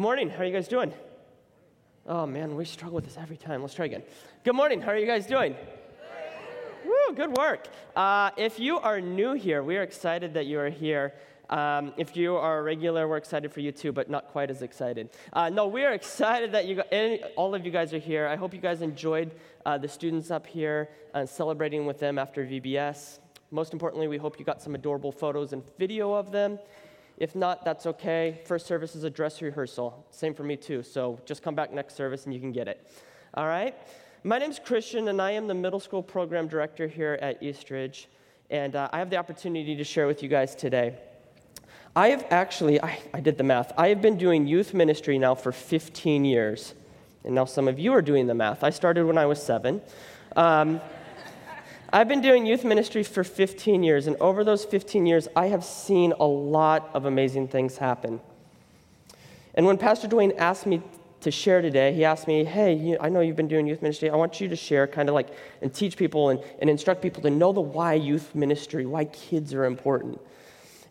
Good morning. How are you guys doing? Oh man, we struggle with this every time. Let's try again. Good morning. How are you guys doing? Woo, good work. Uh, if you are new here, we are excited that you are here. Um, if you are a regular, we're excited for you too, but not quite as excited. Uh, no, we are excited that you, all of you guys are here. I hope you guys enjoyed uh, the students up here and celebrating with them after VBS. Most importantly, we hope you got some adorable photos and video of them. If not, that's okay. First service is a dress rehearsal. Same for me too. So just come back next service and you can get it. All right? My name's Christian, and I am the middle school program director here at Eastridge. And uh, I have the opportunity to share with you guys today. I have actually, I, I did the math, I have been doing youth ministry now for 15 years. And now some of you are doing the math. I started when I was seven. Um, I've been doing youth ministry for 15 years, and over those 15 years, I have seen a lot of amazing things happen. And when Pastor Dwayne asked me to share today, he asked me, Hey, I know you've been doing youth ministry. I want you to share, kind of like, and teach people and, and instruct people to know the why youth ministry, why kids are important.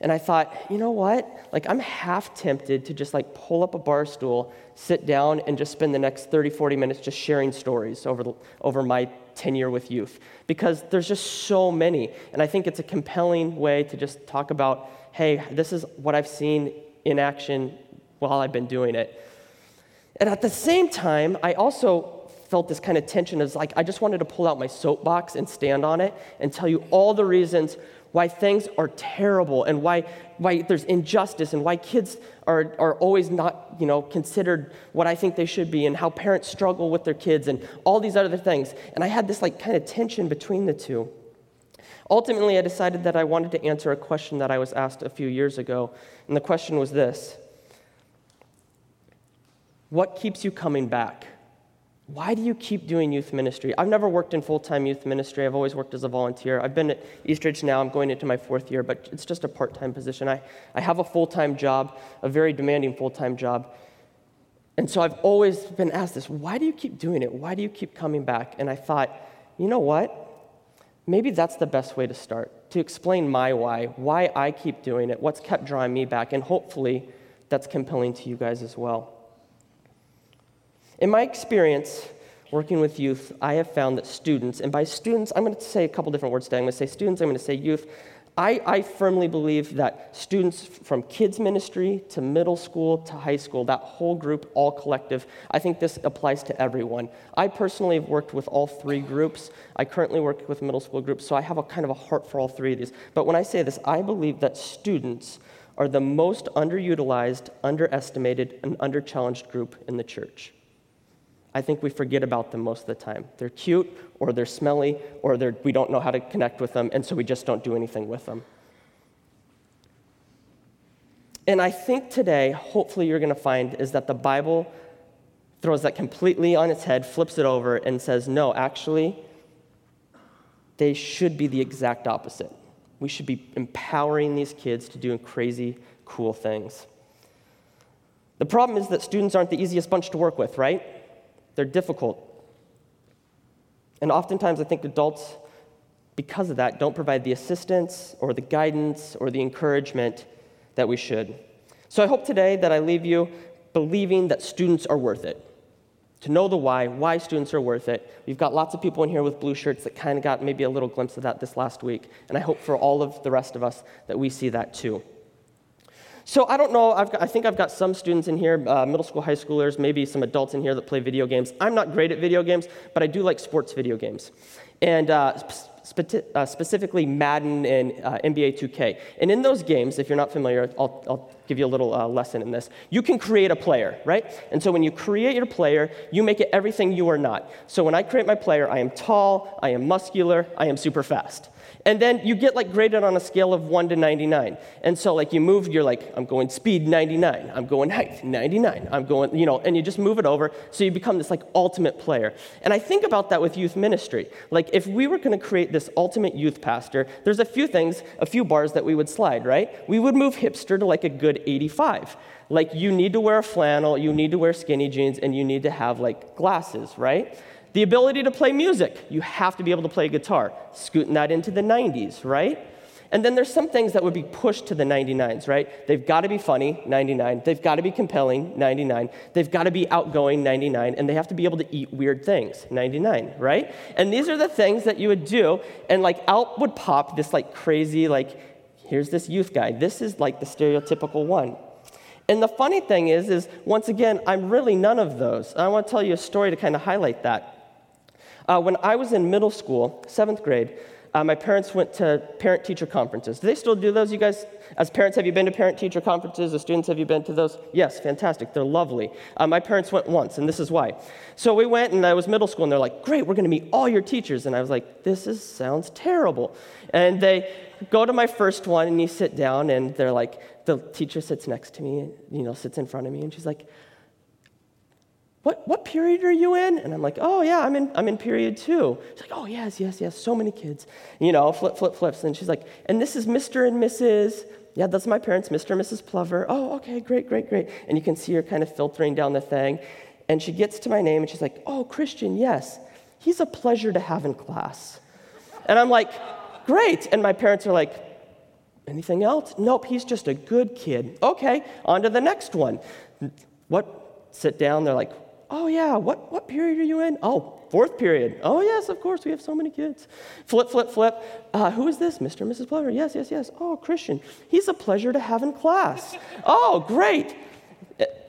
And I thought, you know what? Like, I'm half tempted to just like pull up a bar stool, sit down, and just spend the next 30, 40 minutes just sharing stories over, the, over my tenure with youth. Because there's just so many. And I think it's a compelling way to just talk about, hey, this is what I've seen in action while I've been doing it. And at the same time, I also felt this kind of tension as like I just wanted to pull out my soapbox and stand on it and tell you all the reasons why things are terrible and why, why there's injustice and why kids are, are always not you know, considered what I think they should be and how parents struggle with their kids and all these other things. And I had this like kind of tension between the two. Ultimately, I decided that I wanted to answer a question that I was asked a few years ago. And the question was this What keeps you coming back? Why do you keep doing youth ministry? I've never worked in full time youth ministry. I've always worked as a volunteer. I've been at Eastridge now. I'm going into my fourth year, but it's just a part time position. I, I have a full time job, a very demanding full time job. And so I've always been asked this why do you keep doing it? Why do you keep coming back? And I thought, you know what? Maybe that's the best way to start, to explain my why, why I keep doing it, what's kept drawing me back, and hopefully that's compelling to you guys as well. In my experience working with youth, I have found that students, and by students, I'm going to say a couple different words today. I'm going to say students, I'm going to say youth. I, I, firmly believe that students from kids ministry to middle school to high school, that whole group, all collective, I think this applies to everyone. I personally have worked with all three groups. I currently work with middle school groups, so I have a kind of a heart for all three of these. But when I say this, I believe that students are the most underutilized, underestimated, and underchallenged group in the church. I think we forget about them most of the time. They're cute, or they're smelly, or they're, we don't know how to connect with them, and so we just don't do anything with them. And I think today, hopefully, you're going to find is that the Bible throws that completely on its head, flips it over, and says, no, actually, they should be the exact opposite. We should be empowering these kids to do crazy, cool things. The problem is that students aren't the easiest bunch to work with, right? They're difficult. And oftentimes, I think adults, because of that, don't provide the assistance or the guidance or the encouragement that we should. So I hope today that I leave you believing that students are worth it. To know the why, why students are worth it. We've got lots of people in here with blue shirts that kind of got maybe a little glimpse of that this last week. And I hope for all of the rest of us that we see that too. So I don't know, got, i think I've got some students in here, uh, middle school, high schoolers, maybe some adults in here that play video games. I'm not great at video games, but I do like sports video games. And uh, spe- uh, specifically Madden and uh, NBA 2K. And in those games, if you're not familiar, I'll, I'll give you a little uh, lesson in this. You can create a player, right? And so when you create your player, you make it everything you are not. So when I create my player, I am tall, I am muscular, I am super fast. And then you get like graded on a scale of 1 to 99. And so like you move, you're like, I'm going speed 99, I'm going height 99, I'm going, you know, and you just move it over so you become this like ultimate player. And I think about that with youth ministry. Like if we were going to create this ultimate youth pastor, there's a few things, a few bars that we would slide, right? We would move hipster to like a good 85. Like you need to wear a flannel, you need to wear skinny jeans, and you need to have like glasses, right? The ability to play music. You have to be able to play guitar. Scooting that into the 90s, right? And then there's some things that would be pushed to the 99s, right? They've got to be funny, 99. They've got to be compelling, 99. They've got to be outgoing, 99. And they have to be able to eat weird things, 99, right? And these are the things that you would do. And like out would pop this like crazy, like, here's this youth guy. This is like the stereotypical one. And the funny thing is, is once again, I'm really none of those. I want to tell you a story to kind of highlight that. Uh, when I was in middle school, seventh grade, uh, my parents went to parent teacher conferences. Do they still do those, you guys? As parents, have you been to parent teacher conferences? As students, have you been to those? Yes, fantastic. They're lovely. Uh, my parents went once, and this is why. So we went, and I was middle school, and they're like, Great, we're going to meet all your teachers. And I was like, This is, sounds terrible. And they go to my first one, and you sit down, and they're like, The teacher sits next to me, you know, sits in front of me, and she's like, what, what period are you in? And I'm like, oh, yeah, I'm in, I'm in period two. She's like, oh, yes, yes, yes, so many kids. You know, flip, flip, flips. And she's like, and this is Mr. and Mrs. Yeah, that's my parents, Mr. and Mrs. Plover. Oh, okay, great, great, great. And you can see her kind of filtering down the thing. And she gets to my name and she's like, oh, Christian, yes, he's a pleasure to have in class. And I'm like, great. And my parents are like, anything else? Nope, he's just a good kid. Okay, on to the next one. What? Sit down. They're like, Oh, yeah, what, what period are you in? Oh, fourth period. Oh, yes, of course, we have so many kids. Flip, flip, flip. Uh, who is this? Mr. and Mrs. Plover. Yes, yes, yes. Oh, Christian. He's a pleasure to have in class. oh, great.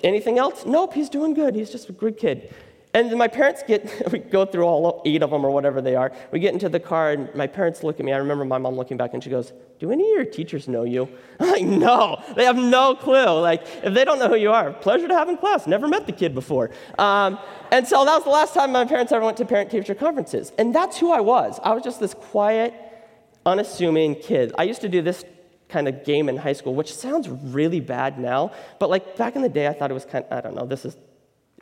Anything else? Nope, he's doing good. He's just a good kid. And my parents get, we go through all eight of them or whatever they are. We get into the car, and my parents look at me. I remember my mom looking back, and she goes, Do any of your teachers know you? I'm like, No, they have no clue. Like, if they don't know who you are, pleasure to have in class. Never met the kid before. Um, and so that was the last time my parents ever went to parent teacher conferences. And that's who I was. I was just this quiet, unassuming kid. I used to do this kind of game in high school, which sounds really bad now, but like back in the day, I thought it was kind of, I don't know, this is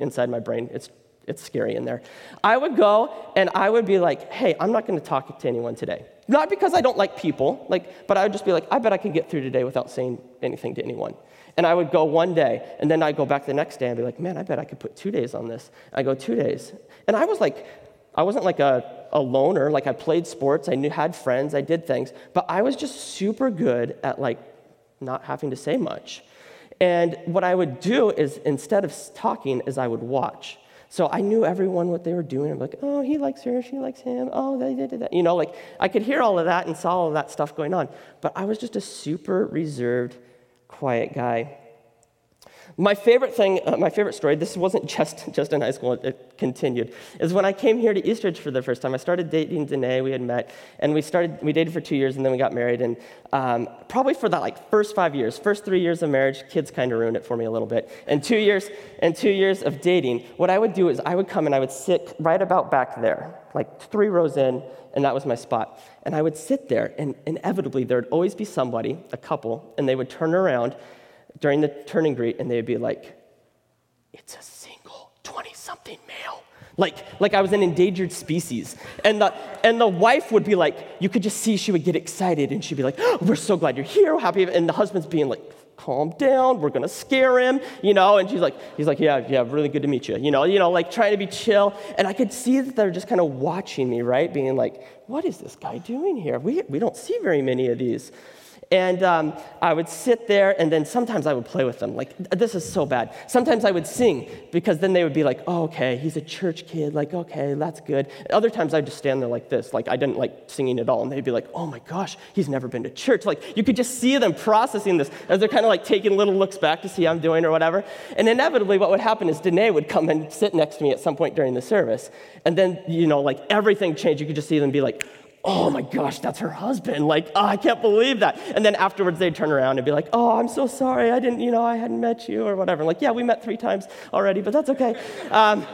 inside my brain. It's it's scary in there. I would go and I would be like, hey, I'm not going to talk to anyone today. Not because I don't like people, like, but I would just be like, I bet I can get through today without saying anything to anyone. And I would go one day, and then I'd go back the next day and be like, man, I bet I could put two days on this. I go two days. And I was like, I wasn't like a, a loner, like I played sports, I knew, had friends, I did things, but I was just super good at like not having to say much. And what I would do is instead of talking is I would watch. So I knew everyone what they were doing. I'm like, oh, he likes her, she likes him. Oh, they did that. You know, like I could hear all of that and saw all of that stuff going on. But I was just a super reserved, quiet guy. My favorite thing, uh, my favorite story, this wasn't just, just in high school, it continued, is when I came here to Eastridge for the first time. I started dating Danae, we had met, and we started, we dated for two years and then we got married. And um, probably for that like first five years, first three years of marriage, kids kind of ruined it for me a little bit. And two years, and two years of dating, what I would do is I would come and I would sit right about back there, like three rows in, and that was my spot. And I would sit there, and inevitably there would always be somebody, a couple, and they would turn around during the turning greet and they'd be like, it's a single 20 something male. Like, like I was an endangered species. And the, and the wife would be like, you could just see she would get excited and she'd be like, oh, we're so glad you're here, happy. And the husband's being like, calm down, we're gonna scare him, you know, and she's like, he's like, yeah, yeah, really good to meet you, you know, you know, like trying to be chill. And I could see that they're just kind of watching me, right? Being like, what is this guy doing here? We, we don't see very many of these. And um, I would sit there, and then sometimes I would play with them. Like, this is so bad. Sometimes I would sing, because then they would be like, oh, okay, he's a church kid. Like, okay, that's good. Other times I'd just stand there like this. Like, I didn't like singing at all. And they'd be like, oh my gosh, he's never been to church. Like, you could just see them processing this as they're kind of like taking little looks back to see how I'm doing or whatever. And inevitably, what would happen is Danae would come and sit next to me at some point during the service. And then, you know, like everything changed. You could just see them be like, oh my gosh, that's her husband. Like, oh, I can't believe that. And then afterwards, they'd turn around and be like, oh, I'm so sorry. I didn't, you know, I hadn't met you or whatever. Like, yeah, we met three times already, but that's okay. Um,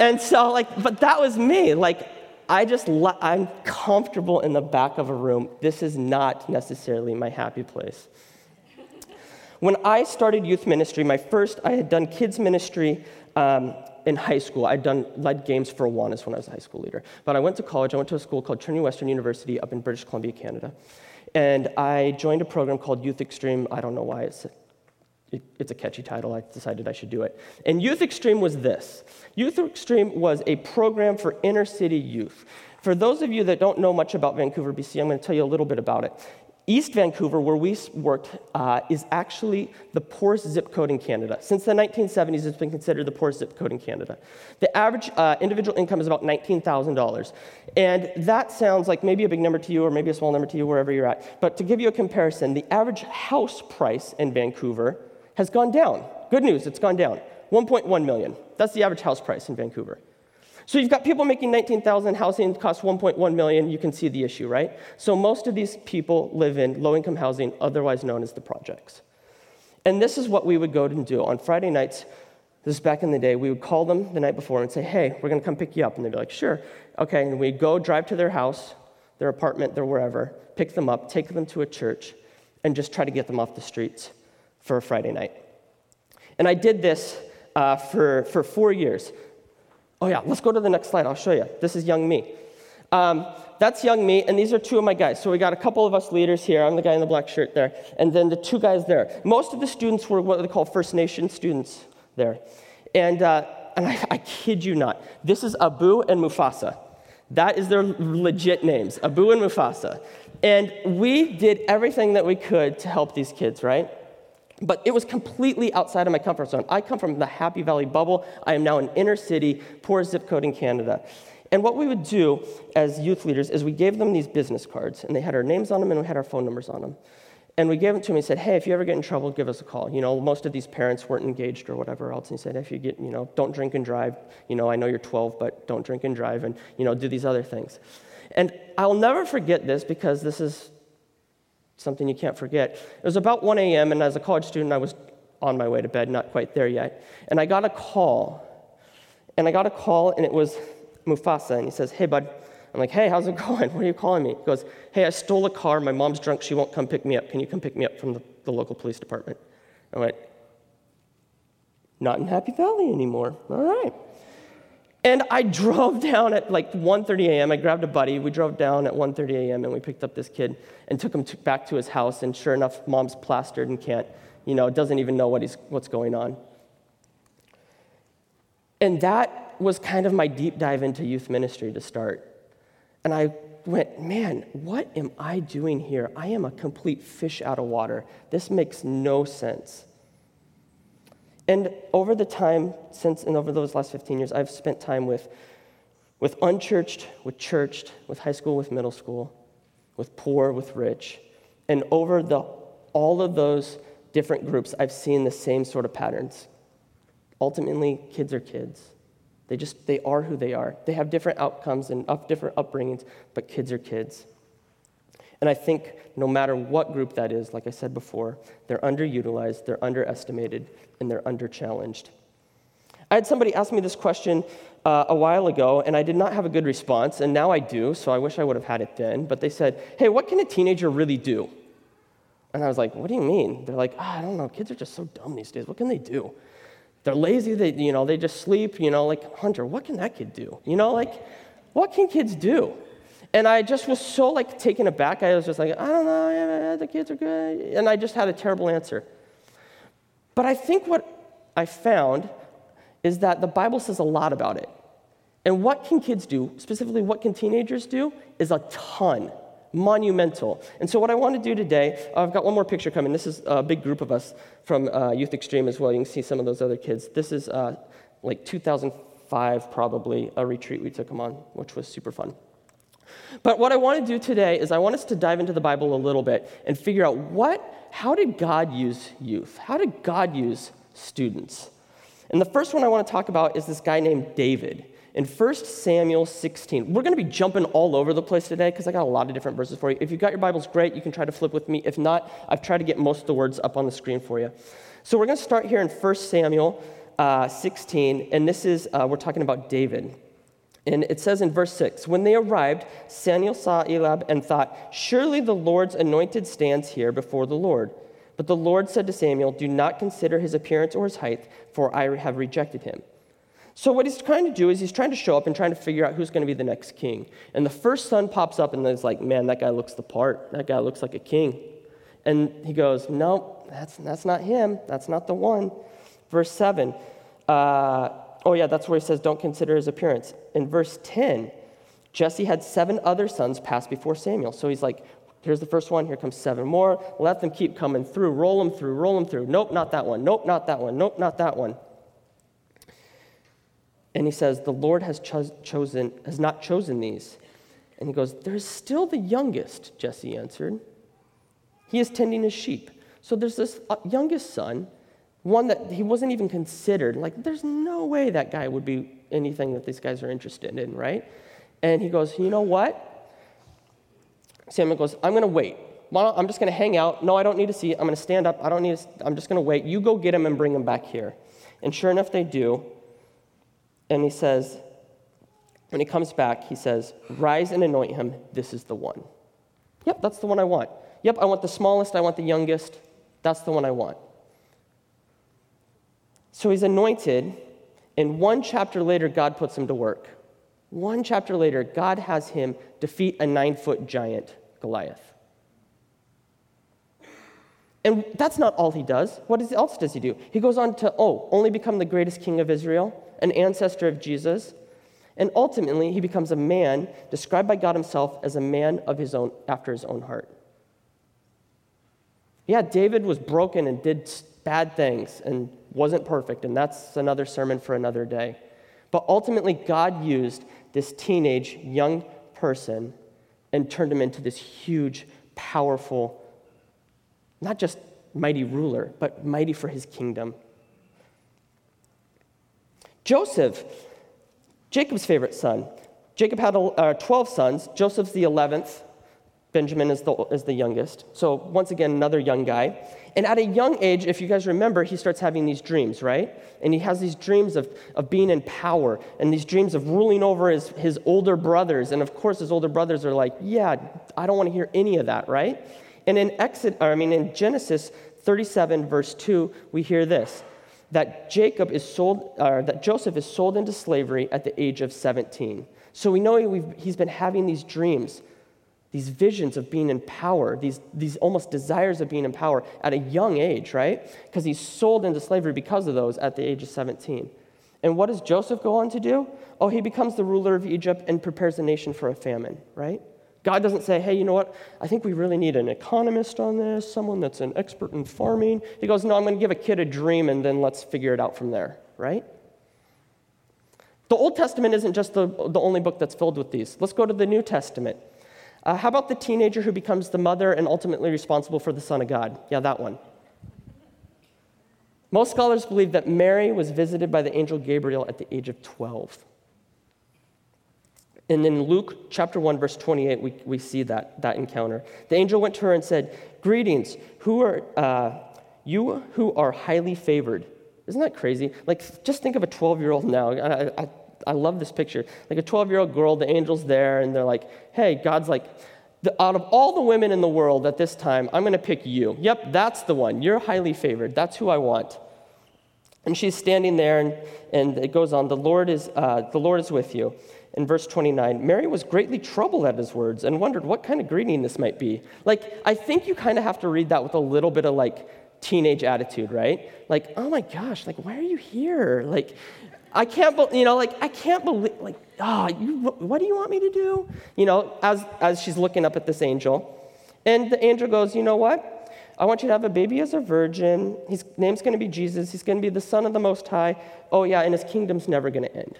and so, like, but that was me. Like, I just, I'm comfortable in the back of a room. This is not necessarily my happy place. When I started youth ministry, my first, I had done kids ministry um, in high school, I'd done led games for Awanas when I was a high school leader. But I went to college. I went to a school called Trinity Western University up in British Columbia, Canada. And I joined a program called Youth Extreme. I don't know why it's it, it's a catchy title. I decided I should do it. And Youth Extreme was this Youth Extreme was a program for inner city youth. For those of you that don't know much about Vancouver, BC, I'm going to tell you a little bit about it. East Vancouver, where we worked, uh, is actually the poorest zip code in Canada. Since the 1970s, it's been considered the poorest zip code in Canada. The average uh, individual income is about $19,000. And that sounds like maybe a big number to you or maybe a small number to you, wherever you're at. But to give you a comparison, the average house price in Vancouver has gone down. Good news, it's gone down. 1.1 million. That's the average house price in Vancouver. So you've got people making 19,000, housing costs 1.1 million, you can see the issue, right? So most of these people live in low-income housing, otherwise known as the projects. And this is what we would go and do. On Friday nights, this is back in the day, we would call them the night before and say, hey, we're gonna come pick you up. And they'd be like, sure. Okay, and we'd go drive to their house, their apartment, their wherever, pick them up, take them to a church, and just try to get them off the streets for a Friday night. And I did this uh, for, for four years. Oh, yeah, let's go to the next slide. I'll show you. This is young me. Um, that's young me, and these are two of my guys. So we got a couple of us leaders here. I'm the guy in the black shirt there, and then the two guys there. Most of the students were what they call First Nation students there. And, uh, and I, I kid you not, this is Abu and Mufasa. That is their legit names, Abu and Mufasa. And we did everything that we could to help these kids, right? But it was completely outside of my comfort zone. I come from the Happy Valley bubble. I am now an inner city, poor zip code in Canada. And what we would do as youth leaders is we gave them these business cards, and they had our names on them and we had our phone numbers on them. And we gave them to them and said, hey, if you ever get in trouble, give us a call. You know, most of these parents weren't engaged or whatever else. And he said, if you get, you know, don't drink and drive. You know, I know you're 12, but don't drink and drive and, you know, do these other things. And I'll never forget this because this is something you can't forget. It was about 1 a.m., and as a college student, I was on my way to bed, not quite there yet. And I got a call. And I got a call, and it was Mufasa, and he says, Hey, bud. I'm like, Hey, how's it going? What are you calling me? He goes, Hey, I stole a car. My mom's drunk. She won't come pick me up. Can you come pick me up from the, the local police department? I went, Not in Happy Valley anymore. All right. And I drove down at like 1:30 a.m. I grabbed a buddy. We drove down at 1:30 a.m. and we picked up this kid and took him to, back to his house. And sure enough, mom's plastered and can't, you know, doesn't even know what he's, what's going on. And that was kind of my deep dive into youth ministry to start. And I went, man, what am I doing here? I am a complete fish out of water. This makes no sense. And over the time since, and over those last 15 years, I've spent time with, with unchurched, with churched, with high school, with middle school, with poor, with rich. And over the, all of those different groups, I've seen the same sort of patterns. Ultimately, kids are kids. They just, they are who they are. They have different outcomes and up, different upbringings, but kids are kids. And I think no matter what group that is, like I said before, they're underutilized, they're underestimated, and they're underchallenged. I had somebody ask me this question uh, a while ago, and I did not have a good response, and now I do, so I wish I would have had it then. But they said, Hey, what can a teenager really do? And I was like, What do you mean? They're like, oh, I don't know, kids are just so dumb these days. What can they do? They're lazy, they, you know, they just sleep, you know, like, Hunter, what can that kid do? You know, like, what can kids do? And I just was so like taken aback. I was just like, I don't know, the kids are good. And I just had a terrible answer. But I think what I found is that the Bible says a lot about it. And what can kids do, specifically what can teenagers do, is a ton, monumental. And so, what I want to do today, I've got one more picture coming. This is a big group of us from uh, Youth Extreme as well. You can see some of those other kids. This is uh, like 2005, probably, a retreat we took them on, which was super fun. But what I want to do today is I want us to dive into the Bible a little bit and figure out what, how did God use youth? How did God use students? And the first one I want to talk about is this guy named David. In 1 Samuel 16, we're going to be jumping all over the place today because I got a lot of different verses for you. If you've got your Bibles, great. You can try to flip with me. If not, I've tried to get most of the words up on the screen for you. So we're going to start here in 1 Samuel uh, 16, and this is, uh, we're talking about David. And it says in verse 6 When they arrived, Samuel saw Eliab and thought, Surely the Lord's anointed stands here before the Lord. But the Lord said to Samuel, Do not consider his appearance or his height, for I have rejected him. So, what he's trying to do is he's trying to show up and trying to figure out who's going to be the next king. And the first son pops up and is like, Man, that guy looks the part. That guy looks like a king. And he goes, No, that's, that's not him. That's not the one. Verse 7. Uh, Oh, yeah, that's where he says, don't consider his appearance. In verse 10, Jesse had seven other sons pass before Samuel. So he's like, Here's the first one. Here comes seven more. Let them keep coming through. Roll them through. Roll them through. Nope, not that one. Nope, not that one. Nope, not that one. And he says, The Lord has cho- chosen, has not chosen these. And he goes, There's still the youngest, Jesse answered. He is tending his sheep. So there's this uh, youngest son, one that he wasn't even considered. Like, there's no way that guy would be anything that these guys are interested in, right? And he goes, You know what? Samuel goes, I'm going to wait. I'm just going to hang out. No, I don't need to see. I'm going to stand up. I don't need to, I'm just going to wait. You go get him and bring him back here. And sure enough, they do. And he says, when he comes back, he says, Rise and anoint him. This is the one. Yep, that's the one I want. Yep, I want the smallest. I want the youngest. That's the one I want. So he's anointed, and one chapter later, God puts him to work. One chapter later, God has him defeat a nine foot giant, Goliath. And that's not all he does. What else does he do? He goes on to, oh, only become the greatest king of Israel, an ancestor of Jesus. And ultimately, he becomes a man described by God himself as a man of his own, after his own heart. Yeah, David was broken and did bad things and wasn't perfect, and that's another sermon for another day. But ultimately, God used this teenage young person and turned him into this huge, powerful, not just mighty ruler, but mighty for his kingdom. Joseph, Jacob's favorite son. Jacob had uh, 12 sons. Joseph's the 11th. Benjamin is the, is the youngest. So, once again, another young guy. And at a young age, if you guys remember, he starts having these dreams, right? And he has these dreams of, of being in power and these dreams of ruling over his, his older brothers. And of course, his older brothers are like, yeah, I don't want to hear any of that, right? And in Exit, I mean, in Genesis 37, verse 2, we hear this that Jacob is sold, or that Joseph is sold into slavery at the age of 17. So we know he, he's been having these dreams these visions of being in power, these, these almost desires of being in power at a young age, right? Because he's sold into slavery because of those at the age of 17. And what does Joseph go on to do? Oh, he becomes the ruler of Egypt and prepares the nation for a famine, right? God doesn't say, hey, you know what? I think we really need an economist on this, someone that's an expert in farming. He goes, no, I'm going to give a kid a dream and then let's figure it out from there, right? The Old Testament isn't just the, the only book that's filled with these. Let's go to the New Testament. Uh, how about the teenager who becomes the mother and ultimately responsible for the Son of God? Yeah, that one. Most scholars believe that Mary was visited by the angel Gabriel at the age of 12. And in Luke chapter 1, verse 28, we, we see that, that encounter. The angel went to her and said, Greetings, who are uh, you who are highly favored? Isn't that crazy? Like, just think of a 12 year old now. I, I, I love this picture. Like a 12 year old girl, the angel's there, and they're like, hey, God's like, out of all the women in the world at this time, I'm going to pick you. Yep, that's the one. You're highly favored. That's who I want. And she's standing there, and, and it goes on, the Lord, is, uh, the Lord is with you. In verse 29, Mary was greatly troubled at his words and wondered what kind of greeting this might be. Like, I think you kind of have to read that with a little bit of like teenage attitude, right? Like, oh my gosh, like, why are you here? Like, I can't, be, you know, like, I can't believe, like, ah, oh, you, what do you want me to do? You know, as, as she's looking up at this angel. And the angel goes, you know what? I want you to have a baby as a virgin. His name's going to be Jesus. He's going to be the Son of the Most High. Oh, yeah, and his kingdom's never going to end.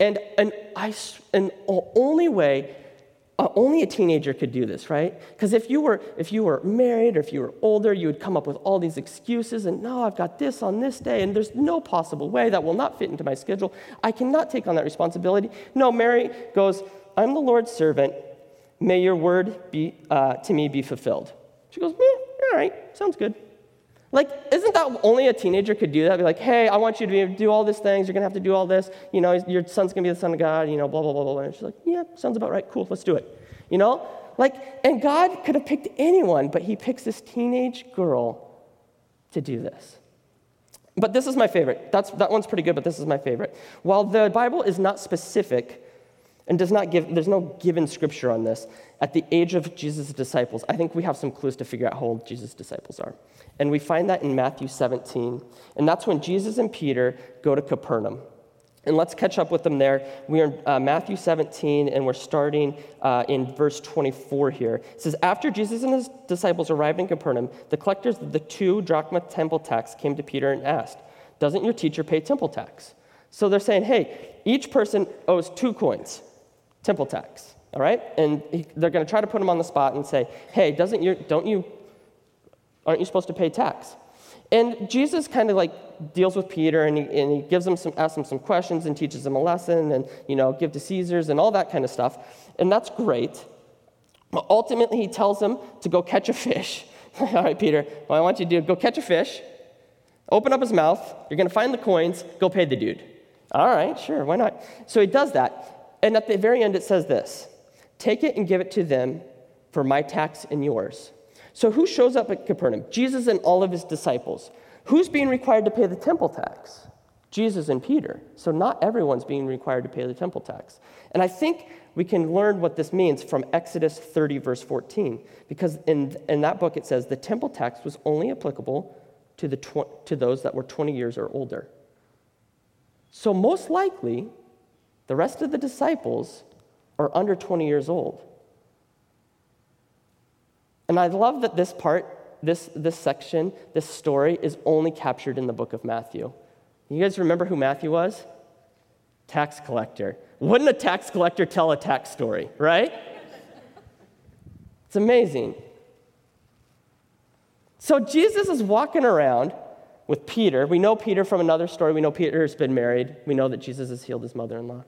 And, and, I, and the only way uh, only a teenager could do this, right? Because if you were if you were married or if you were older, you would come up with all these excuses and no, I've got this on this day, and there's no possible way that will not fit into my schedule. I cannot take on that responsibility. No, Mary goes, I'm the Lord's servant. May your word be uh, to me be fulfilled. She goes, all right, sounds good. Like, isn't that only a teenager could do that? Be like, hey, I want you to be, do all these things. You're going to have to do all this. You know, your son's going to be the son of God, you know, blah, blah, blah, blah. And she's like, yeah, sounds about right. Cool, let's do it. You know? Like, and God could have picked anyone, but he picks this teenage girl to do this. But this is my favorite. That's, that one's pretty good, but this is my favorite. While the Bible is not specific and does not give, there's no given scripture on this, at the age of Jesus' disciples, I think we have some clues to figure out how old Jesus' disciples are. And we find that in Matthew 17. And that's when Jesus and Peter go to Capernaum. And let's catch up with them there. We are in uh, Matthew 17, and we're starting uh, in verse 24 here. It says, After Jesus and his disciples arrived in Capernaum, the collectors of the two drachma temple tax came to Peter and asked, Doesn't your teacher pay temple tax? So they're saying, Hey, each person owes two coins, temple tax. All right? And he, they're going to try to put him on the spot and say, Hey, doesn't your, don't you, aren't you supposed to pay tax? And Jesus kind of like deals with Peter and he, and he gives him some, asks him some questions and teaches him a lesson and, you know, give to Caesars and all that kind of stuff. And that's great. But ultimately, he tells him to go catch a fish. all right, Peter, what I want you to do, go catch a fish, open up his mouth, you're going to find the coins, go pay the dude. All right, sure, why not? So he does that. And at the very end, it says this Take it and give it to them for my tax and yours. So, who shows up at Capernaum? Jesus and all of his disciples. Who's being required to pay the temple tax? Jesus and Peter. So, not everyone's being required to pay the temple tax. And I think we can learn what this means from Exodus 30, verse 14, because in, in that book it says the temple tax was only applicable to, the tw- to those that were 20 years or older. So, most likely, the rest of the disciples are under 20 years old. And I love that this part, this, this section, this story is only captured in the book of Matthew. You guys remember who Matthew was? Tax collector. Wouldn't a tax collector tell a tax story, right? It's amazing. So Jesus is walking around with Peter. We know Peter from another story. We know Peter's been married. We know that Jesus has healed his mother in law.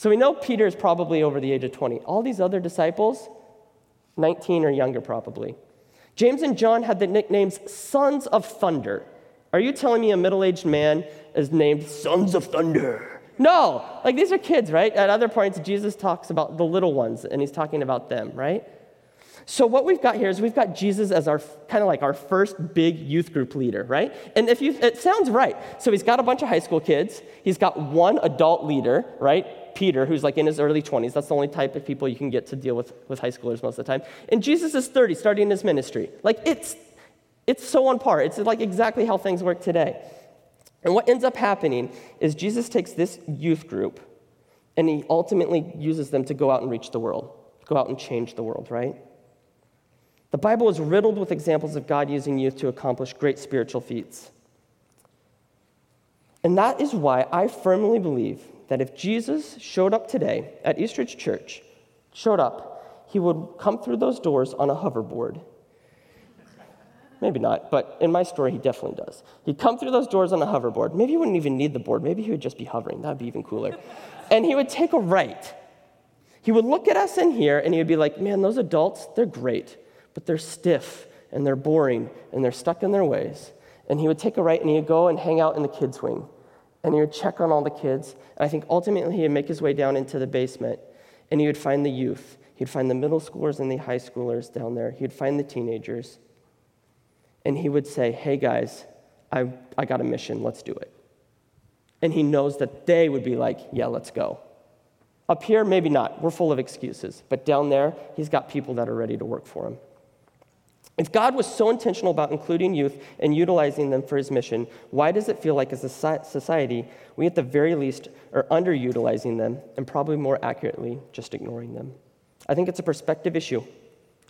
So we know Peter is probably over the age of 20. All these other disciples, 19 or younger, probably. James and John had the nicknames Sons of Thunder. Are you telling me a middle aged man is named Sons of Thunder? No, like these are kids, right? At other points, Jesus talks about the little ones and he's talking about them, right? So, what we've got here is we've got Jesus as our kind of like our first big youth group leader, right? And if you, it sounds right. So, he's got a bunch of high school kids, he's got one adult leader, right? Peter, who's like in his early 20s. That's the only type of people you can get to deal with with high schoolers most of the time. And Jesus is 30, starting his ministry. Like it's it's so on par. It's like exactly how things work today. And what ends up happening is Jesus takes this youth group and he ultimately uses them to go out and reach the world, go out and change the world, right? The Bible is riddled with examples of God using youth to accomplish great spiritual feats. And that is why I firmly believe that if Jesus showed up today at Eastridge Church, showed up, he would come through those doors on a hoverboard. Maybe not, but in my story, he definitely does. He'd come through those doors on a hoverboard. Maybe he wouldn't even need the board. Maybe he would just be hovering. That'd be even cooler. and he would take a right. He would look at us in here and he would be like, man, those adults, they're great, but they're stiff and they're boring and they're stuck in their ways. And he would take a right and he'd go and hang out in the kids' wing and he would check on all the kids. And I think ultimately he would make his way down into the basement and he would find the youth. He'd find the middle schoolers and the high schoolers down there. He'd find the teenagers. And he would say, Hey guys, I, I got a mission, let's do it. And he knows that they would be like, Yeah, let's go. Up here, maybe not. We're full of excuses. But down there, he's got people that are ready to work for him. If God was so intentional about including youth and utilizing them for his mission, why does it feel like as a society we at the very least are underutilizing them and probably more accurately just ignoring them? I think it's a perspective issue.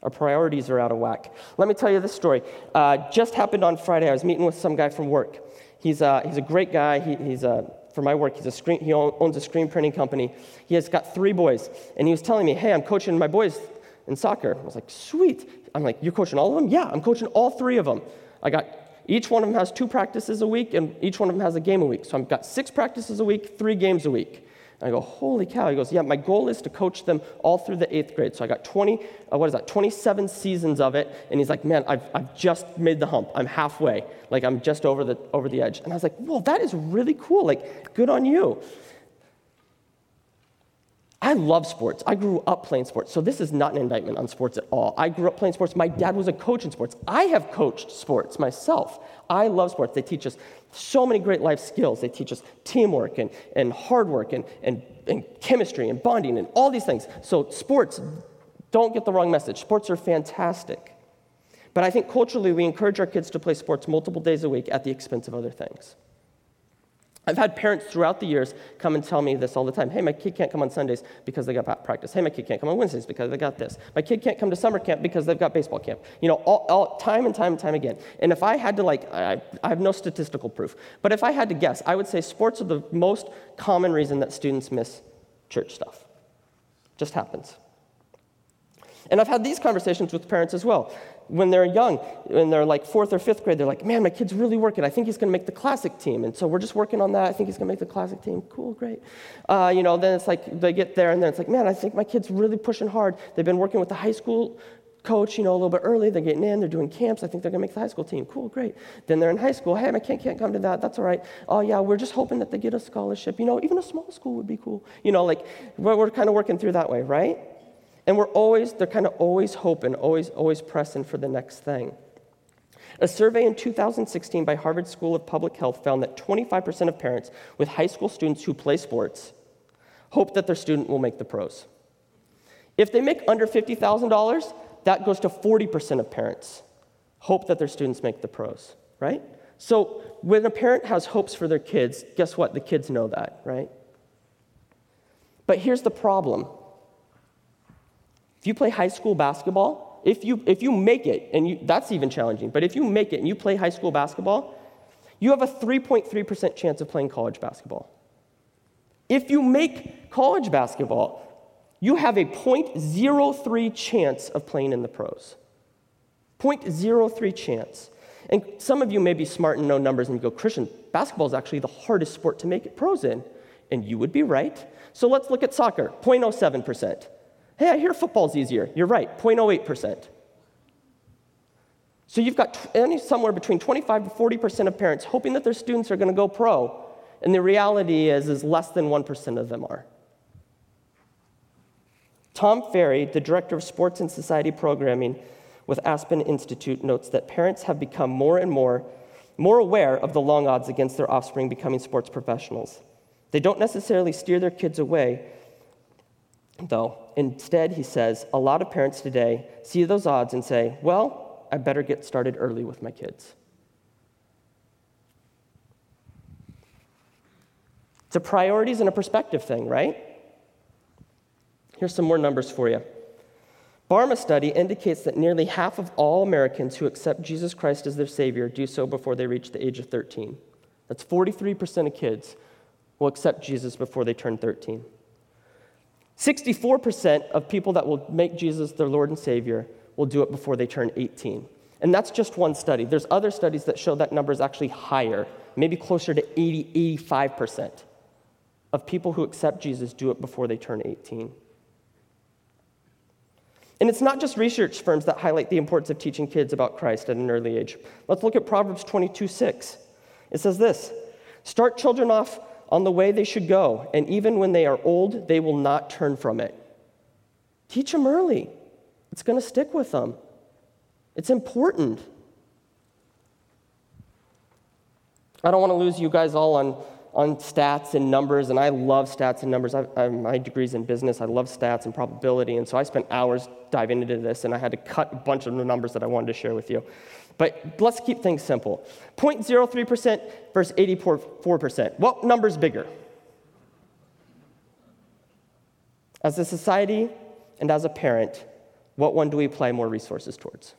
Our priorities are out of whack. Let me tell you this story. Uh, just happened on Friday. I was meeting with some guy from work. He's, uh, he's a great guy. He, he's a, uh, for my work, he's a screen, he owns a screen printing company. He has got three boys. And he was telling me, hey, I'm coaching my boys in soccer. I was like, sweet. I'm like, you're coaching all of them? Yeah, I'm coaching all three of them. I got each one of them has two practices a week, and each one of them has a game a week. So I've got six practices a week, three games a week. And I go, holy cow. He goes, yeah, my goal is to coach them all through the eighth grade. So I got 20, uh, what is that, 27 seasons of it. And he's like, man, I've, I've just made the hump. I'm halfway. Like, I'm just over the, over the edge. And I was like, whoa, that is really cool. Like, good on you. I love sports. I grew up playing sports. So this is not an indictment on sports at all. I grew up playing sports. My dad was a coach in sports. I have coached sports myself. I love sports. They teach us so many great life skills. They teach us teamwork and, and hard work and, and, and chemistry and bonding and all these things. So sports, don't get the wrong message. Sports are fantastic. But I think culturally we encourage our kids to play sports multiple days a week at the expense of other things. I've had parents throughout the years come and tell me this all the time. Hey, my kid can't come on Sundays because they got practice. Hey, my kid can't come on Wednesdays because they got this. My kid can't come to summer camp because they've got baseball camp. You know, all, all time and time and time again. And if I had to, like, I, I have no statistical proof, but if I had to guess, I would say sports are the most common reason that students miss church stuff. Just happens. And I've had these conversations with parents as well when they're young, when they're like fourth or fifth grade, they're like, man, my kid's really working. I think he's going to make the classic team. And so we're just working on that. I think he's going to make the classic team. Cool, great. Uh, you know, then it's like they get there and then it's like, man, I think my kid's really pushing hard. They've been working with the high school coach, you know, a little bit early. They're getting in, they're doing camps. I think they're going to make the high school team. Cool, great. Then they're in high school. Hey, my kid can't come to that. That's all right. Oh, yeah, we're just hoping that they get a scholarship. You know, even a small school would be cool. You know, like we're, we're kind of working through that way, right? And we're always, they're kind of always hoping, always, always pressing for the next thing. A survey in 2016 by Harvard School of Public Health found that 25% of parents with high school students who play sports hope that their student will make the pros. If they make under $50,000, that goes to 40% of parents hope that their students make the pros, right? So when a parent has hopes for their kids, guess what? The kids know that, right? But here's the problem if you play high school basketball, if you, if you make it, and you, that's even challenging, but if you make it and you play high school basketball, you have a 3.3% chance of playing college basketball. If you make college basketball, you have a 0.03 chance of playing in the pros. 0.03 chance. And some of you may be smart and know numbers and you go, Christian, basketball is actually the hardest sport to make it pros in. And you would be right. So let's look at soccer 0.07%. Hey, I hear football's easier. You're right, 0.08%. So you've got somewhere between 25 to 40% of parents hoping that their students are going to go pro, and the reality is, is less than 1% of them are. Tom Farrey, the director of sports and society programming with Aspen Institute, notes that parents have become more and more more aware of the long odds against their offspring becoming sports professionals. They don't necessarily steer their kids away, though. Instead, he says, a lot of parents today see those odds and say, well, I better get started early with my kids. It's a priorities and a perspective thing, right? Here's some more numbers for you. Barna study indicates that nearly half of all Americans who accept Jesus Christ as their Savior do so before they reach the age of 13. That's 43% of kids will accept Jesus before they turn 13. 64% of people that will make Jesus their Lord and Savior will do it before they turn 18. And that's just one study. There's other studies that show that number is actually higher, maybe closer to 80, 85% of people who accept Jesus do it before they turn 18. And it's not just research firms that highlight the importance of teaching kids about Christ at an early age. Let's look at Proverbs 22 6. It says this Start children off on the way they should go, and even when they are old, they will not turn from it. Teach them early, it's going to stick with them. It's important. I don't want to lose you guys all on, on stats and numbers, and I love stats and numbers. I, I, my degree's in business. I love stats and probability, and so I spent hours diving into this, and I had to cut a bunch of numbers that I wanted to share with you. But let's keep things simple 0.03% versus 84%. What number's bigger? As a society and as a parent, what one do we apply more resources towards?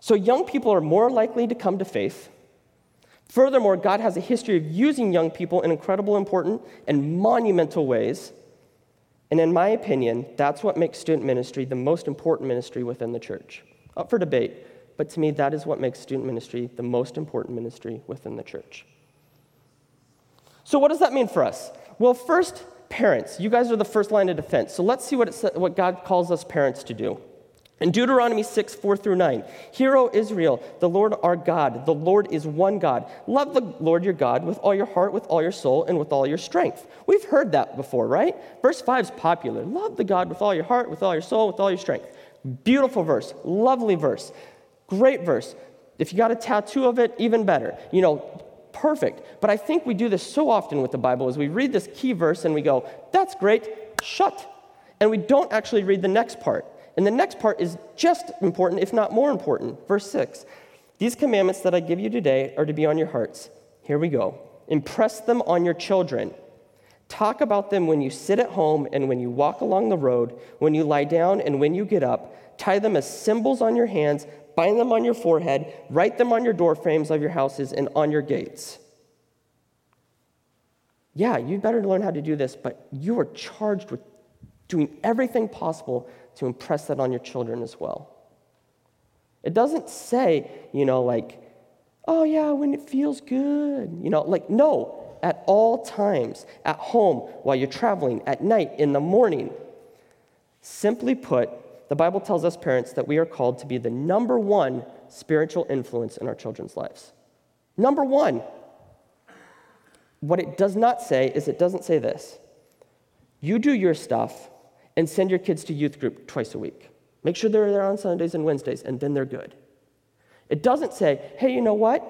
So, young people are more likely to come to faith. Furthermore, God has a history of using young people in incredible, important, and monumental ways and in my opinion, that's what makes student ministry the most important ministry within the church. Up for debate, but to me, that is what makes student ministry the most important ministry within the church. So, what does that mean for us? Well, first, parents. You guys are the first line of defense. So, let's see what, what God calls us parents to do. In Deuteronomy 6, 4 through 9, Hear, O Israel, the Lord our God, the Lord is one God. Love the Lord your God with all your heart, with all your soul, and with all your strength. We've heard that before, right? Verse 5 is popular. Love the God with all your heart, with all your soul, with all your strength. Beautiful verse, lovely verse, great verse. If you got a tattoo of it, even better. You know, perfect. But I think we do this so often with the Bible is we read this key verse and we go, that's great, shut. And we don't actually read the next part. And the next part is just important, if not more important. Verse 6 These commandments that I give you today are to be on your hearts. Here we go. Impress them on your children. Talk about them when you sit at home and when you walk along the road, when you lie down and when you get up. Tie them as symbols on your hands, bind them on your forehead, write them on your door frames of your houses and on your gates. Yeah, you better learn how to do this, but you are charged with doing everything possible to impress that on your children as well. It doesn't say, you know, like, oh yeah, when it feels good. You know, like, no, at all times, at home, while you're traveling, at night, in the morning. Simply put, the Bible tells us parents that we are called to be the number one spiritual influence in our children's lives. Number one. What it does not say is it doesn't say this. You do your stuff and send your kids to youth group twice a week. Make sure they're there on Sundays and Wednesdays, and then they're good. It doesn't say, hey, you know what?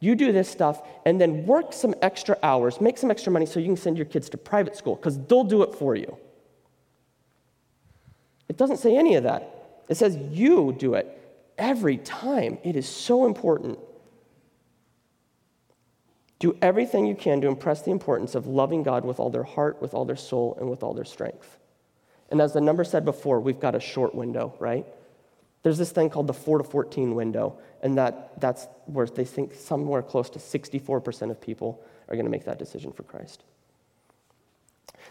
You do this stuff and then work some extra hours, make some extra money so you can send your kids to private school because they'll do it for you. It doesn't say any of that. It says you do it every time. It is so important. Do everything you can to impress the importance of loving God with all their heart, with all their soul, and with all their strength. And as the number said before, we've got a short window, right? There's this thing called the 4 to 14 window, and that, that's where they think somewhere close to 64% of people are going to make that decision for Christ.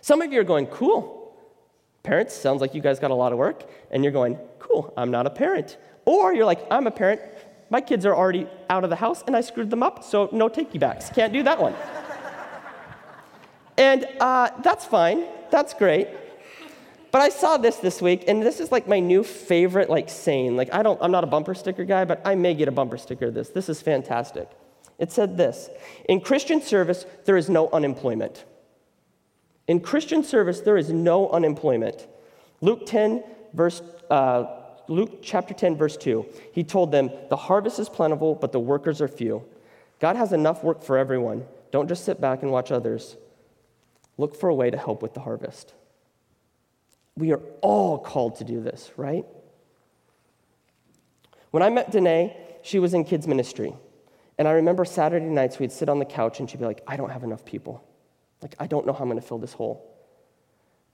Some of you are going, cool. Parents, sounds like you guys got a lot of work, and you're going, cool, I'm not a parent. Or you're like, I'm a parent, my kids are already out of the house, and I screwed them up, so no takey backs. Can't do that one. and uh, that's fine, that's great. But I saw this this week, and this is like my new favorite like saying. Like I don't, I'm not a bumper sticker guy, but I may get a bumper sticker of this. This is fantastic. It said this: In Christian service, there is no unemployment. In Christian service, there is no unemployment. Luke 10, verse uh, Luke chapter 10, verse 2. He told them, "The harvest is plentiful, but the workers are few. God has enough work for everyone. Don't just sit back and watch others. Look for a way to help with the harvest." We are all called to do this, right? When I met Danae, she was in kids' ministry. And I remember Saturday nights we'd sit on the couch and she'd be like, I don't have enough people. Like, I don't know how I'm going to fill this hole.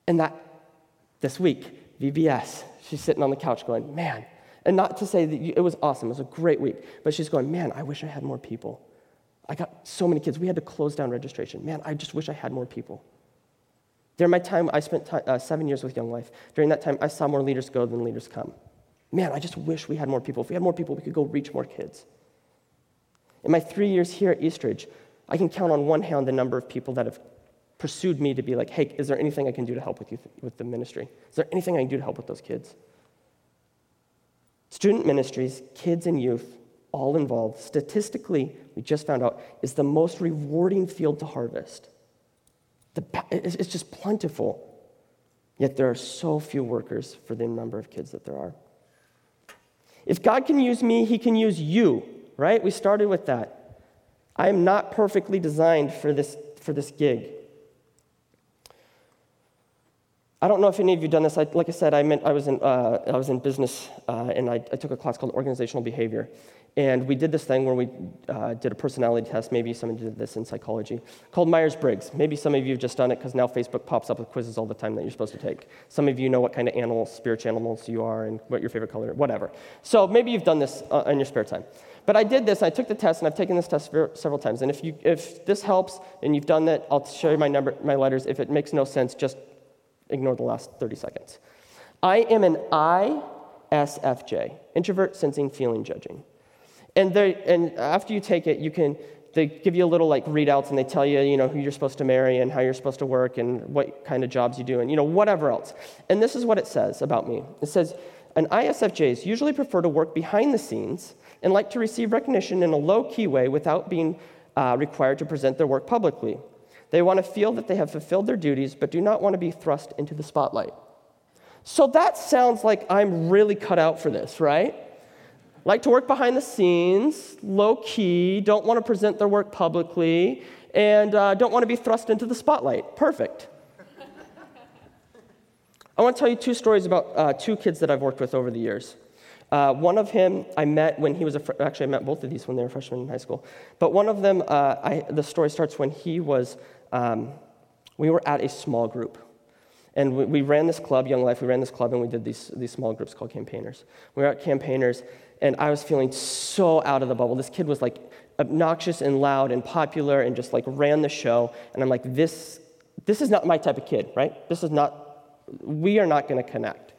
And that, this week, VBS, she's sitting on the couch going, man. And not to say that you, it was awesome, it was a great week, but she's going, man, I wish I had more people. I got so many kids. We had to close down registration. Man, I just wish I had more people. During my time, I spent time, uh, seven years with Young Life. During that time, I saw more leaders go than leaders come. Man, I just wish we had more people. If we had more people, we could go reach more kids. In my three years here at Eastridge, I can count on one hand the number of people that have pursued me to be like, hey, is there anything I can do to help with you th- with the ministry? Is there anything I can do to help with those kids? Student ministries, kids and youth, all involved, statistically, we just found out, is the most rewarding field to harvest. The, it's just plentiful. Yet there are so few workers for the number of kids that there are. If God can use me, He can use you, right? We started with that. I am not perfectly designed for this, for this gig. I don't know if any of you done this. I, like I said, I, meant, I, was, in, uh, I was in business uh, and I, I, took a class called Organizational Behavior. And we did this thing where we uh, did a personality test. Maybe some of you did this in psychology, called Myers Briggs. Maybe some of you have just done it because now Facebook pops up with quizzes all the time that you're supposed to take. Some of you know what kind of animals, spiritual animals you are, and what your favorite color, whatever. So maybe you've done this uh, in your spare time. But I did this, I took the test, and I've taken this test several times. And if, you, if this helps and you've done that, I'll show you my, number, my letters. If it makes no sense, just ignore the last 30 seconds. I am an ISFJ, introvert, sensing, feeling, judging. And, they, and after you take it, you can, they give you a little like readouts and they tell you, you know, who you're supposed to marry and how you're supposed to work and what kind of jobs you do and, you know, whatever else. And this is what it says about me. It says, an ISFJs usually prefer to work behind the scenes and like to receive recognition in a low-key way without being uh, required to present their work publicly. They want to feel that they have fulfilled their duties, but do not want to be thrust into the spotlight. So that sounds like I'm really cut out for this, right? like to work behind the scenes, low key, don't want to present their work publicly, and uh, don't want to be thrust into the spotlight. Perfect. I want to tell you two stories about uh, two kids that I've worked with over the years. Uh, one of him I met when he was a fr- actually I met both of these when they were freshmen in high school. But one of them, uh, I, the story starts when he was. Um, we were at a small group, and we, we, ran this club, Young Life. We ran this club, and we did these these small groups called campaigners. We were at campaigners, and I was feeling so out of the bubble. This kid was like obnoxious and loud and popular, and just like ran the show. And I'm like, this this is not my type of kid, right? This is not. We are not going to connect.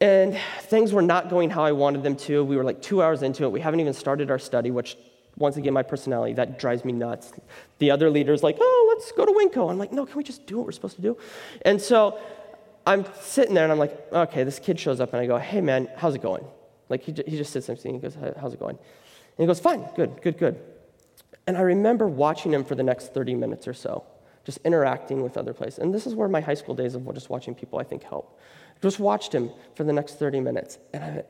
And things were not going how I wanted them to. We were like two hours into it. We haven't even started our study, which, once again, my personality, that drives me nuts. The other leader's like, oh, let's go to Winco. I'm like, no, can we just do what we're supposed to do? And so I'm sitting there and I'm like, okay, this kid shows up and I go, hey, man, how's it going? Like, he, he just sits and he goes, how's it going? And he goes, fine, good, good, good. And I remember watching him for the next 30 minutes or so, just interacting with other places. And this is where my high school days of just watching people, I think, help. Just watched him for the next 30 minutes, and I went,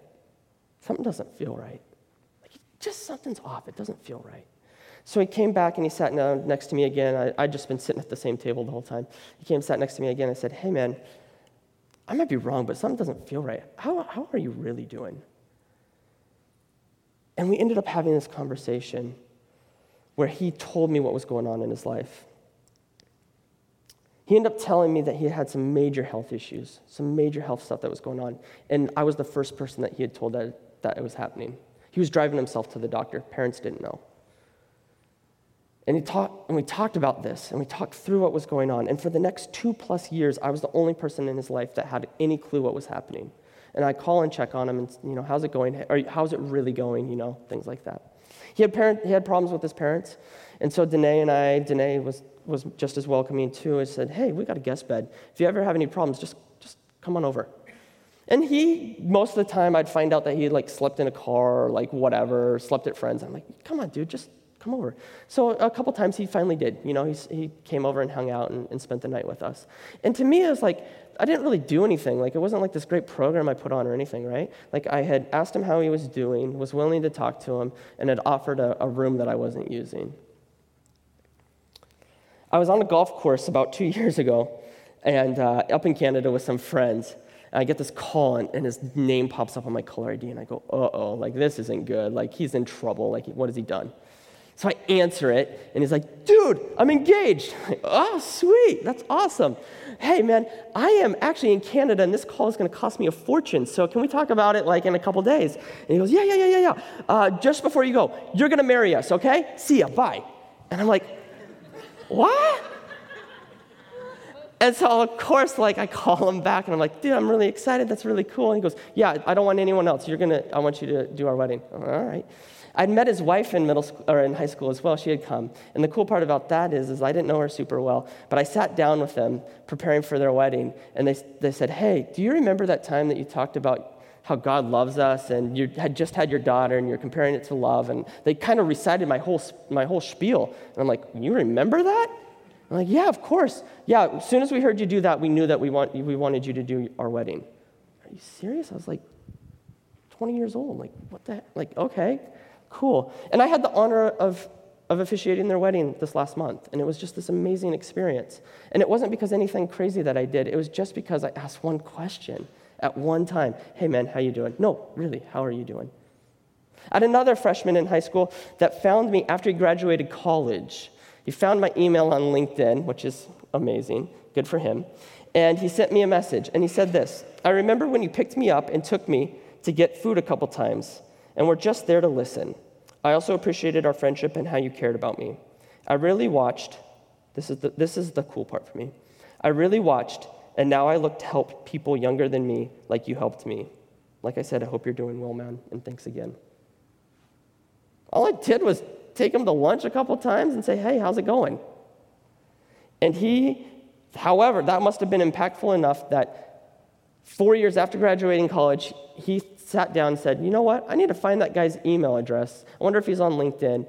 something doesn't feel right. Just something's off. It doesn't feel right. So he came back and he sat down next to me again. I, I'd just been sitting at the same table the whole time. He came and sat next to me again. I said, Hey, man, I might be wrong, but something doesn't feel right. How, how are you really doing? And we ended up having this conversation where he told me what was going on in his life. He ended up telling me that he had some major health issues, some major health stuff that was going on. And I was the first person that he had told that, that it was happening. He was driving himself to the doctor. Parents didn't know. And, he talked, and we talked about this, and we talked through what was going on. And for the next two plus years, I was the only person in his life that had any clue what was happening. And I call and check on him, and you know, how's it going? How's it really going? You know, things like that. He had, parent, he had problems with his parents, and so Danae and I, Danae was was just as welcoming too. and said, "Hey, we got a guest bed. If you ever have any problems, just just come on over." And he, most of the time, I'd find out that he like slept in a car or like whatever, slept at friends. I'm like, "Come on, dude, just come over." So a couple times he finally did. You know, he he came over and hung out and, and spent the night with us. And to me, it was like I didn't really do anything. Like, it wasn't like this great program I put on or anything, right? Like, I had asked him how he was doing, was willing to talk to him, and had offered a, a room that I wasn't using. I was on a golf course about two years ago, and uh, up in Canada with some friends. And I get this call, and, and, his name pops up on my caller ID, and I go, uh oh, like this isn't good. Like he's in trouble. Like, what has he done? So I answer it, and he's like, dude, I'm engaged. Like, oh, sweet. That's awesome. Hey, man, I am actually in Canada, and this call is going to cost me a fortune. So can we talk about it like in a couple days? And he goes, yeah, yeah, yeah, yeah, yeah. Uh, just before you go, you're going to marry us, okay? See ya. Bye. And I'm like, what? And so, of course, like I call him back and I'm like, dude, I'm really excited. That's really cool. And he goes, yeah, I don't want anyone else. You're gonna, I want you to do our wedding. All right. I'd met his wife in middle school, or in high school as well. She had come. And the cool part about that is, is I didn't know her super well, but I sat down with them preparing for their wedding, and they, they said, hey, do you remember that time that you talked about how God loves us, and you had just had your daughter, and you're comparing it to love, and they kind of recited my whole, my whole spiel. And I'm like, you remember that? I'm like, yeah, of course. Yeah, as soon as we heard you do that, we knew that we, want, we wanted you to do our wedding. Are you serious? I was like 20 years old. I'm like, what the heck? Like, okay, cool. And I had the honor of, of officiating their wedding this last month, and it was just this amazing experience. And it wasn't because anything crazy that I did, it was just because I asked one question at one time. Hey, man, how you doing? No, really, how are you doing? I had another freshman in high school that found me after he graduated college he found my email on LinkedIn, which is amazing. Good for him. And he sent me a message, and he said this I remember when you picked me up and took me to get food a couple times, and were just there to listen. I also appreciated our friendship and how you cared about me. I really watched, this is the, this is the cool part for me. I really watched, and now I look to help people younger than me like you helped me. Like I said, I hope you're doing well, man, and thanks again. All I did was take him to lunch a couple times and say, hey, how's it going? And he, however, that must have been impactful enough that four years after graduating college, he sat down and said, you know what? I need to find that guy's email address. I wonder if he's on LinkedIn.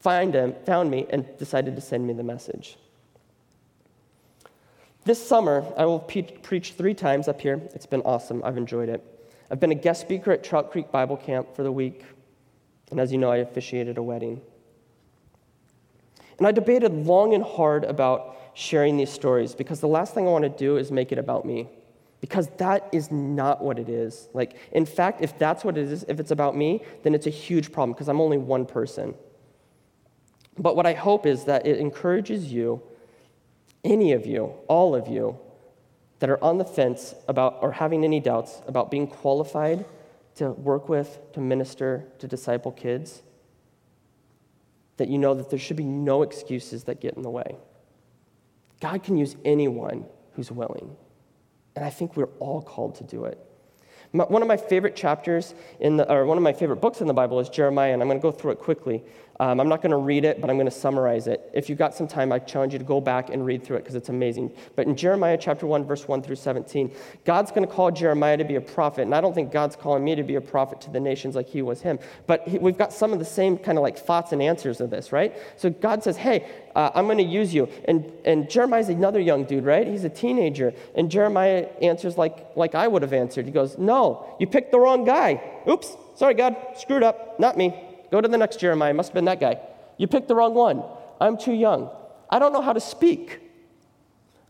Find him, found me, and decided to send me the message. This summer, I will pe- preach three times up here. It's been awesome. I've enjoyed it. I've been a guest speaker at Trout Creek Bible Camp for the week. And as you know, I officiated a wedding. And I debated long and hard about sharing these stories because the last thing I want to do is make it about me. Because that is not what it is. Like, in fact, if that's what it is, if it's about me, then it's a huge problem because I'm only one person. But what I hope is that it encourages you, any of you, all of you, that are on the fence about or having any doubts about being qualified to work with, to minister, to disciple kids, that you know that there should be no excuses that get in the way. God can use anyone who's willing. And I think we're all called to do it. one of my favorite chapters in the, or one of my favorite books in the Bible is Jeremiah, and I'm going to go through it quickly. Um, I'm not going to read it, but I'm going to summarize it. If you've got some time, I challenge you to go back and read through it because it's amazing. But in Jeremiah chapter 1, verse 1 through 17, God's going to call Jeremiah to be a prophet. And I don't think God's calling me to be a prophet to the nations like he was him. But he, we've got some of the same kind of like thoughts and answers of this, right? So God says, hey, uh, I'm going to use you. And, and Jeremiah's another young dude, right? He's a teenager. And Jeremiah answers like, like I would have answered. He goes, no, you picked the wrong guy. Oops, sorry, God, screwed up, not me. Go to the next Jeremiah. Must have been that guy. You picked the wrong one. I'm too young. I don't know how to speak.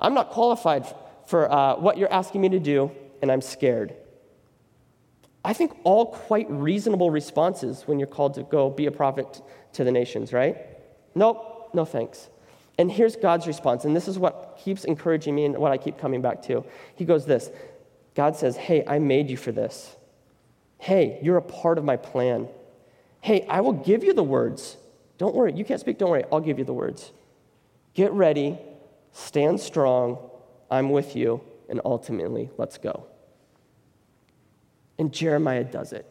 I'm not qualified for uh, what you're asking me to do, and I'm scared. I think all quite reasonable responses when you're called to go be a prophet to the nations, right? Nope, no thanks. And here's God's response, and this is what keeps encouraging me and what I keep coming back to. He goes, This God says, Hey, I made you for this. Hey, you're a part of my plan. Hey, I will give you the words. Don't worry. You can't speak. Don't worry. I'll give you the words. Get ready. Stand strong. I'm with you. And ultimately, let's go. And Jeremiah does it.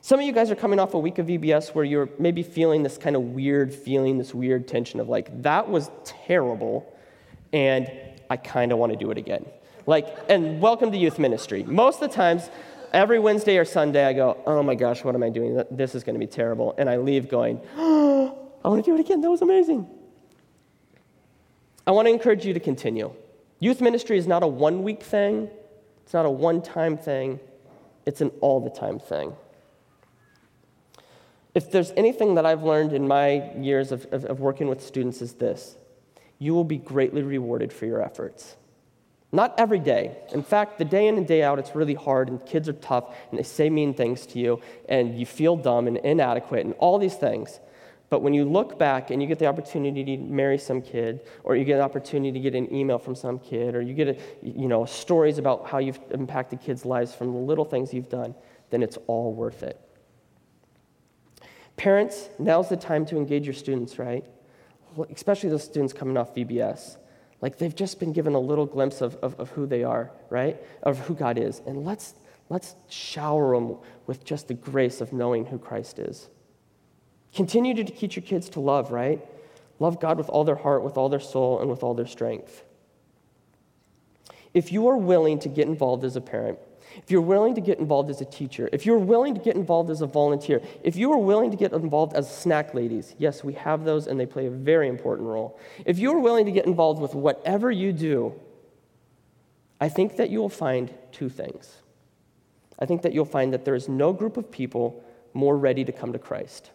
Some of you guys are coming off a week of VBS where you're maybe feeling this kind of weird feeling, this weird tension of like, that was terrible, and I kind of want to do it again. Like, and welcome to youth ministry. Most of the times, every Wednesday or Sunday, I go, oh my gosh, what am I doing? This is going to be terrible. And I leave going, oh, I want to do it again. That was amazing. I want to encourage you to continue. Youth ministry is not a one week thing, it's not a one time thing, it's an all the time thing. If there's anything that I've learned in my years of, of, of working with students, is this you will be greatly rewarded for your efforts. Not every day. In fact, the day in and day out, it's really hard, and kids are tough, and they say mean things to you, and you feel dumb and inadequate, and all these things. But when you look back and you get the opportunity to marry some kid, or you get an opportunity to get an email from some kid, or you get a, you know, stories about how you've impacted kids' lives from the little things you've done, then it's all worth it. Parents, now's the time to engage your students, right? Especially those students coming off VBS. Like they've just been given a little glimpse of, of, of, who they are, right? Of who God is. And let's, let's shower them with just the grace of knowing who Christ is. Continue to teach your kids to love, right? Love God with all their heart, with all their soul, and with all their strength. If you are willing to get involved as a parent, if you're willing to get involved as a teacher, if you're willing to get involved as a volunteer, if you are willing to get involved as snack ladies, yes, we have those and they play a very important role. If you are willing to get involved with whatever you do, I think that you will find two things. I think that you'll find that there is no group of people more ready to come to Christ.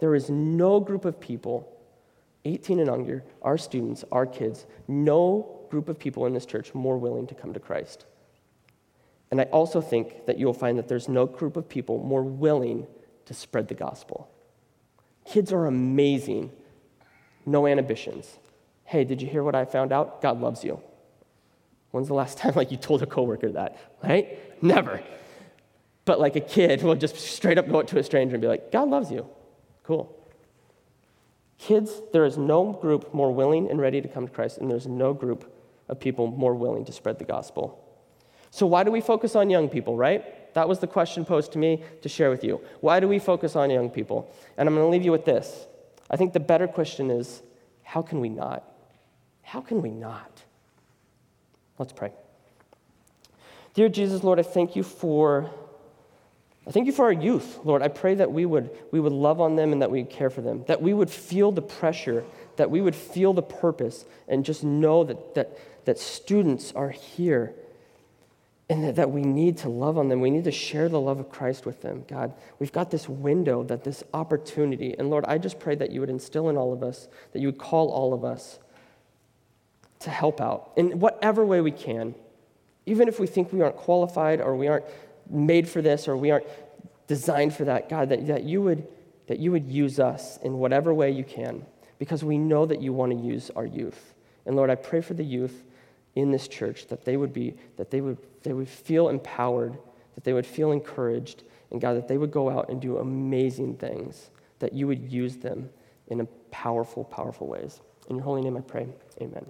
There is no group of people, 18 and younger, our students, our kids, no group of people in this church more willing to come to Christ. And I also think that you'll find that there's no group of people more willing to spread the gospel. Kids are amazing, no inhibitions. Hey, did you hear what I found out? God loves you. When's the last time like you told a coworker that? Right? Never. But like a kid will just straight up go up to a stranger and be like, God loves you. Cool. Kids, there is no group more willing and ready to come to Christ, and there's no group of people more willing to spread the gospel. So, why do we focus on young people, right? That was the question posed to me to share with you. Why do we focus on young people? And I'm going to leave you with this. I think the better question is how can we not? How can we not? Let's pray. Dear Jesus, Lord, I thank you for I thank you for our youth, Lord. I pray that we would, we would love on them and that we would care for them, that we would feel the pressure, that we would feel the purpose, and just know that, that, that students are here and that, that we need to love on them. We need to share the love of Christ with them. God, we've got this window, that this opportunity. And Lord, I just pray that you would instill in all of us, that you would call all of us to help out in whatever way we can, even if we think we aren't qualified or we aren't made for this or we aren't designed for that, God, that, that, you, would, that you would use us in whatever way you can because we know that you want to use our youth. And Lord, I pray for the youth in this church that they would be, that they would, they would feel empowered, that they would feel encouraged, and God, that they would go out and do amazing things, that you would use them in a powerful, powerful ways. In your holy name I pray. Amen.